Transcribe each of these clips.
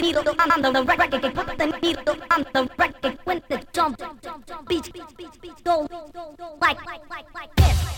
needle on the record. Put the needle on the record. When the jump beat go like this.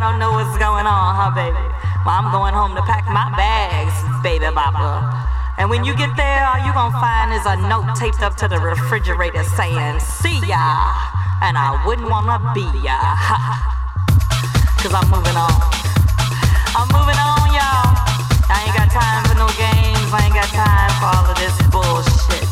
I don't know what's going on, huh, baby? Well, I'm going home to pack my bags, baby bopper. And when you get there, all you gonna find is a note taped up to the refrigerator saying, see ya, and I wouldn't wanna be ya. Cause I'm moving on. I'm moving on, y'all. I ain't got time for no games. I ain't got time for all of this bullshit.